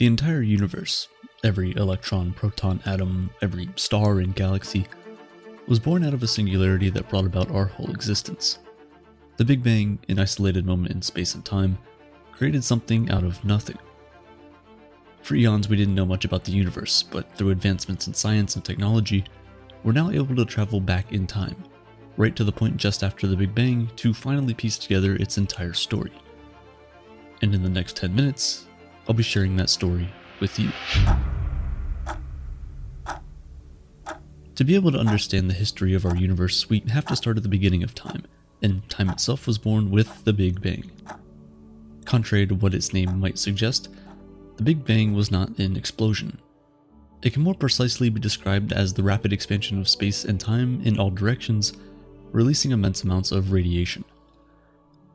The entire universe, every electron, proton, atom, every star and galaxy, was born out of a singularity that brought about our whole existence. The Big Bang, an isolated moment in space and time, created something out of nothing. For eons, we didn't know much about the universe, but through advancements in science and technology, we're now able to travel back in time, right to the point just after the Big Bang, to finally piece together its entire story. And in the next 10 minutes, I'll be sharing that story with you. To be able to understand the history of our universe, we have to start at the beginning of time, and time itself was born with the Big Bang. Contrary to what its name might suggest, the Big Bang was not an explosion. It can more precisely be described as the rapid expansion of space and time in all directions, releasing immense amounts of radiation.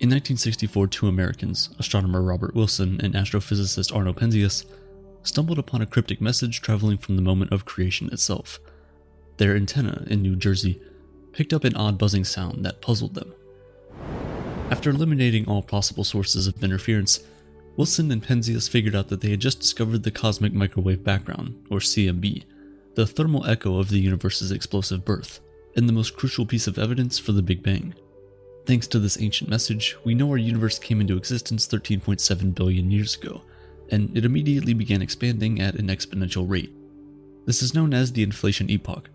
In 1964, two Americans, astronomer Robert Wilson and astrophysicist Arno Penzias, stumbled upon a cryptic message traveling from the moment of creation itself. Their antenna in New Jersey picked up an odd buzzing sound that puzzled them. After eliminating all possible sources of interference, Wilson and Penzias figured out that they had just discovered the cosmic microwave background, or CMB, the thermal echo of the universe's explosive birth, and the most crucial piece of evidence for the Big Bang. Thanks to this ancient message, we know our universe came into existence 13.7 billion years ago, and it immediately began expanding at an exponential rate. This is known as the inflation epoch.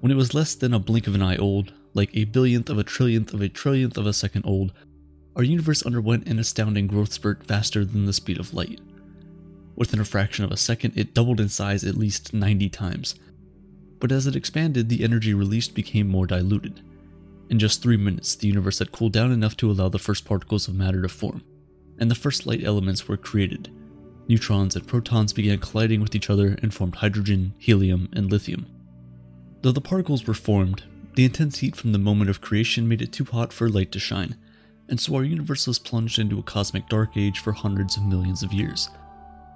When it was less than a blink of an eye old, like a billionth of a trillionth of a trillionth of a second old, our universe underwent an astounding growth spurt faster than the speed of light. Within a fraction of a second, it doubled in size at least 90 times. But as it expanded, the energy released became more diluted. In just three minutes, the universe had cooled down enough to allow the first particles of matter to form, and the first light elements were created. Neutrons and protons began colliding with each other and formed hydrogen, helium, and lithium. Though the particles were formed, the intense heat from the moment of creation made it too hot for light to shine, and so our universe was plunged into a cosmic dark age for hundreds of millions of years.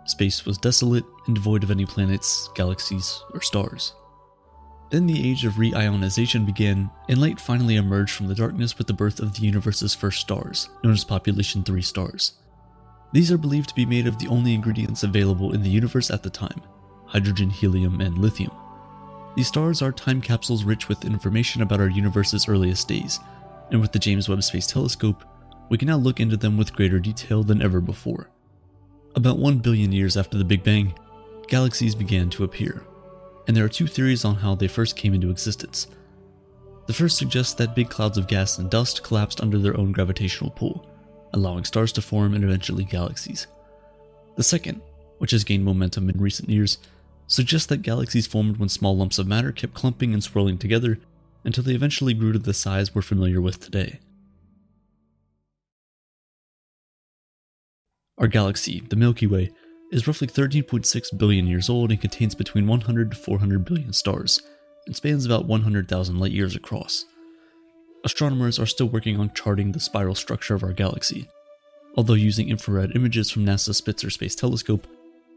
Space was desolate and devoid of any planets, galaxies, or stars. Then the age of reionization began, and light finally emerged from the darkness with the birth of the universe's first stars, known as Population 3 stars. These are believed to be made of the only ingredients available in the universe at the time hydrogen, helium, and lithium. These stars are time capsules rich with information about our universe's earliest days, and with the James Webb Space Telescope, we can now look into them with greater detail than ever before. About 1 billion years after the Big Bang, galaxies began to appear, and there are two theories on how they first came into existence. The first suggests that big clouds of gas and dust collapsed under their own gravitational pull, allowing stars to form and eventually galaxies. The second, which has gained momentum in recent years, suggests that galaxies formed when small lumps of matter kept clumping and swirling together until they eventually grew to the size we're familiar with today. Our galaxy, the Milky Way, is roughly 13.6 billion years old and contains between 100 to 400 billion stars, and spans about 100,000 light years across. Astronomers are still working on charting the spiral structure of our galaxy. Although using infrared images from NASA's Spitzer Space Telescope,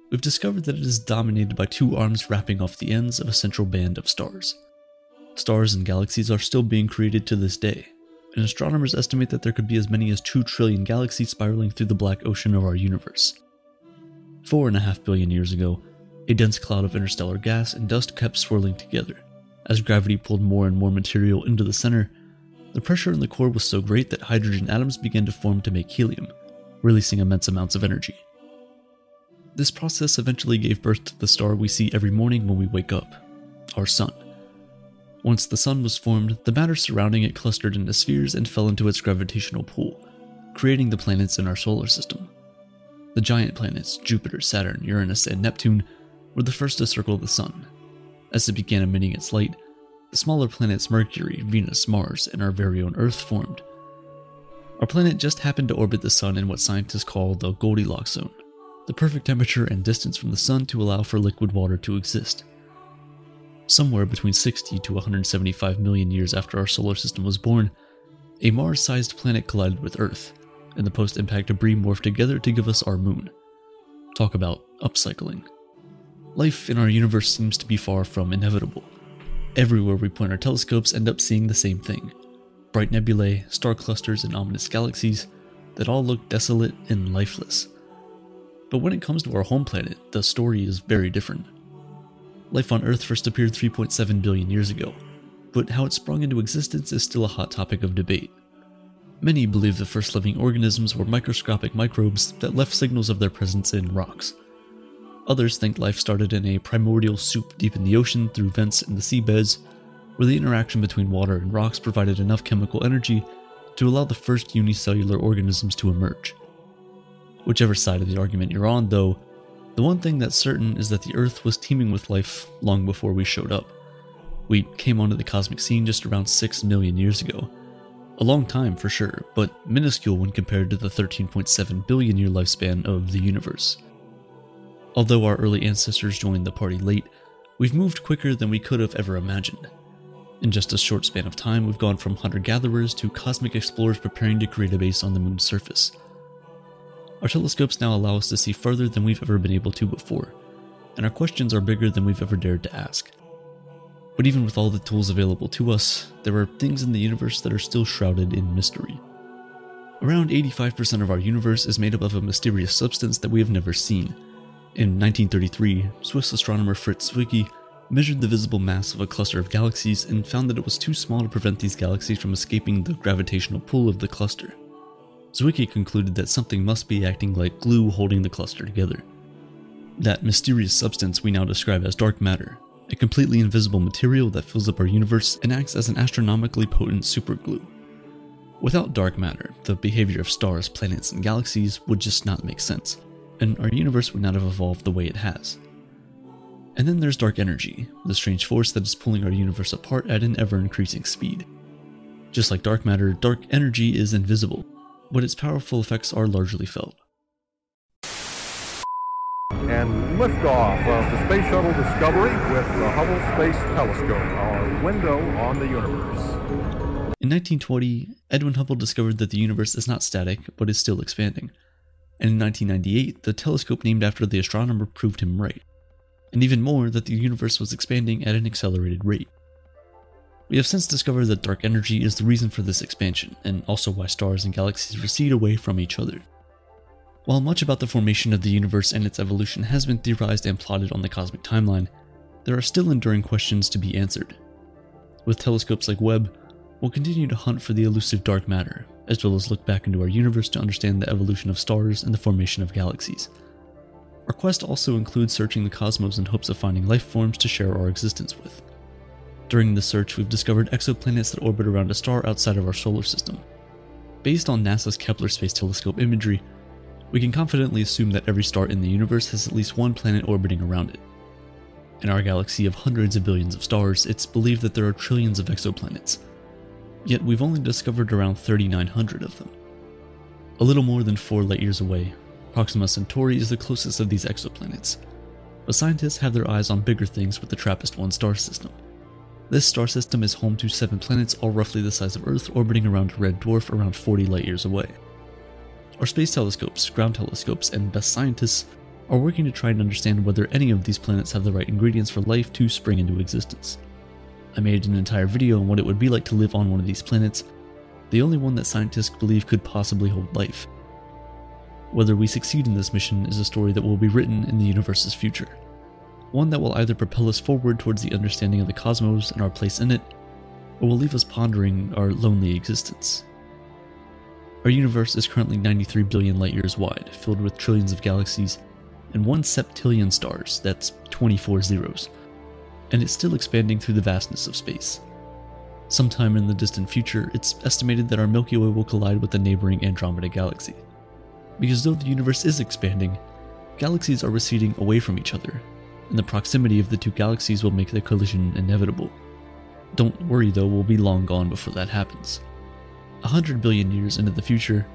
we've discovered that it is dominated by two arms wrapping off the ends of a central band of stars. Stars and galaxies are still being created to this day, and astronomers estimate that there could be as many as 2 trillion galaxies spiraling through the black ocean of our universe. Four and a half billion years ago, a dense cloud of interstellar gas and dust kept swirling together. As gravity pulled more and more material into the center, the pressure in the core was so great that hydrogen atoms began to form to make helium, releasing immense amounts of energy. This process eventually gave birth to the star we see every morning when we wake up our Sun. Once the Sun was formed, the matter surrounding it clustered into spheres and fell into its gravitational pull, creating the planets in our solar system. The giant planets, Jupiter, Saturn, Uranus, and Neptune, were the first to circle the Sun. As it began emitting its light, the smaller planets Mercury, Venus, Mars, and our very own Earth formed. Our planet just happened to orbit the Sun in what scientists call the Goldilocks zone, the perfect temperature and distance from the Sun to allow for liquid water to exist. Somewhere between 60 to 175 million years after our solar system was born, a Mars sized planet collided with Earth, and the post impact debris morphed together to give us our moon. Talk about upcycling. Life in our universe seems to be far from inevitable. Everywhere we point our telescopes end up seeing the same thing bright nebulae, star clusters, and ominous galaxies that all look desolate and lifeless. But when it comes to our home planet, the story is very different. Life on Earth first appeared 3.7 billion years ago, but how it sprung into existence is still a hot topic of debate. Many believe the first living organisms were microscopic microbes that left signals of their presence in rocks. Others think life started in a primordial soup deep in the ocean through vents in the seabeds, where the interaction between water and rocks provided enough chemical energy to allow the first unicellular organisms to emerge. Whichever side of the argument you're on, though, the one thing that's certain is that the Earth was teeming with life long before we showed up. We came onto the cosmic scene just around 6 million years ago. A long time for sure, but minuscule when compared to the 13.7 billion year lifespan of the universe. Although our early ancestors joined the party late, we've moved quicker than we could have ever imagined. In just a short span of time, we've gone from hunter gatherers to cosmic explorers preparing to create a base on the moon's surface. Our telescopes now allow us to see further than we've ever been able to before, and our questions are bigger than we've ever dared to ask. But even with all the tools available to us, there are things in the universe that are still shrouded in mystery. Around 85% of our universe is made up of a mysterious substance that we have never seen, in 1933, Swiss astronomer Fritz Zwicky measured the visible mass of a cluster of galaxies and found that it was too small to prevent these galaxies from escaping the gravitational pull of the cluster. Zwicky concluded that something must be acting like glue holding the cluster together. That mysterious substance we now describe as dark matter, a completely invisible material that fills up our universe and acts as an astronomically potent superglue. Without dark matter, the behavior of stars, planets, and galaxies would just not make sense and our universe would not have evolved the way it has. And then there's dark energy, the strange force that is pulling our universe apart at an ever increasing speed. Just like dark matter, dark energy is invisible, but its powerful effects are largely felt. And liftoff of the Space Shuttle Discovery with the Hubble Space Telescope, our window on the universe. In 1920, Edwin Hubble discovered that the universe is not static, but is still expanding and in 1998, the telescope named after the astronomer proved him right, and even more that the universe was expanding at an accelerated rate. We have since discovered that dark energy is the reason for this expansion, and also why stars and galaxies recede away from each other. While much about the formation of the universe and its evolution has been theorized and plotted on the cosmic timeline, there are still enduring questions to be answered. With telescopes like Webb, we'll continue to hunt for the elusive dark matter, as well as look back into our universe to understand the evolution of stars and the formation of galaxies. Our quest also includes searching the cosmos in hopes of finding life forms to share our existence with. During the search, we've discovered exoplanets that orbit around a star outside of our solar system. Based on NASA's Kepler Space Telescope imagery, we can confidently assume that every star in the universe has at least one planet orbiting around it. In our galaxy of hundreds of billions of stars, it's believed that there are trillions of exoplanets, yet we've only discovered around 3,900 of them. A little more than 4 light years away, Proxima Centauri is the closest of these exoplanets, but scientists have their eyes on bigger things with the TRAPPIST-1 star system. This star system is home to seven planets all roughly the size of Earth orbiting around a red dwarf around 40 light years away. Our space telescopes, ground telescopes, and best scientists are working to try and understand whether any of these planets have the right ingredients for life to spring into existence. I made an entire video on what it would be like to live on one of these planets, the only one that scientists believe could possibly hold life. Whether we succeed in this mission is a story that will be written in the universe's future. One that will either propel us forward towards the understanding of the cosmos and our place in it, or will leave us pondering our lonely existence. Our universe is currently 93 billion light years wide, filled with trillions of galaxies, and 1 septillion stars, that's 24 zeros and it's still expanding through the vastness of space. Sometime in the distant future, it's estimated that our Milky Way will collide with the neighboring Andromeda galaxy. Because though the universe is expanding, galaxies are receding away from each other, and the proximity of the two galaxies will make the collision inevitable. Don't worry though, we'll be long gone before that happens. A hundred billion years into the future,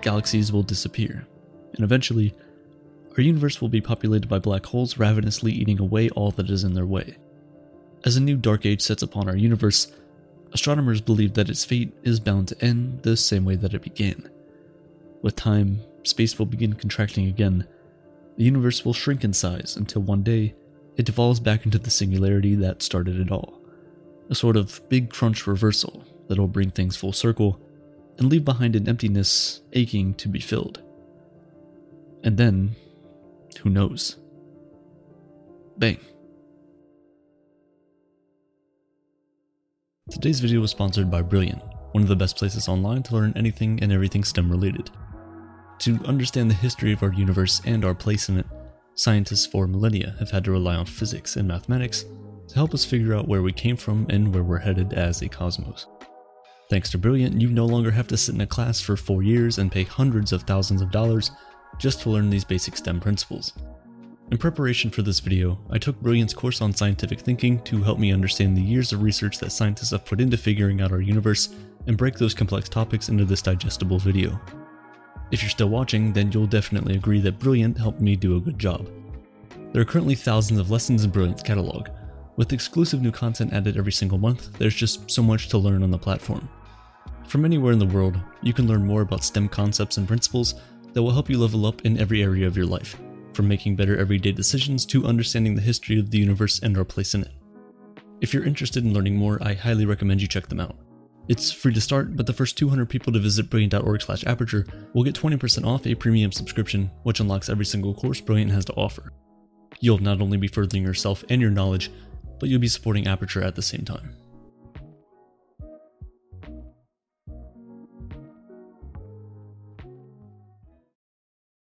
galaxies will disappear, and eventually, our universe will be populated by black holes ravenously eating away all that is in their way. As a new dark age sets upon our universe, astronomers believe that its fate is bound to end the same way that it began. With time, space will begin contracting again. The universe will shrink in size until one day it devolves back into the singularity that started it all. A sort of big crunch reversal that'll bring things full circle and leave behind an emptiness aching to be filled. And then, Who knows? Bang. Today's video was sponsored by Brilliant, one of the best places online to learn anything and everything STEM related. To understand the history of our universe and our place in it, scientists for millennia have had to rely on physics and mathematics to help us figure out where we came from and where we're headed as a cosmos. Thanks to Brilliant, you no longer have to sit in a class for four years and pay hundreds of thousands of dollars just to learn these basic STEM principles. In preparation for this video, I took Brilliant's course on scientific thinking to help me understand the years of research that scientists have put into figuring out our universe and break those complex topics into this digestible video. If you're still watching, then you'll definitely agree that Brilliant helped me do a good job. There are currently thousands of lessons in Brilliant's catalog. With exclusive new content added every single month, there's just so much to learn on the platform. From anywhere in the world, you can learn more about STEM concepts and principles that will help you level up in every area of your life from making better everyday decisions to understanding the history of the universe and our place in it. If you're interested in learning more, I highly recommend you check them out. It's free to start, but the first 200 people to visit brilliant.org slash aperture will get 20% off a premium subscription, which unlocks every single course Brilliant has to offer. You'll not only be furthering yourself and your knowledge, but you'll be supporting Aperture at the same time.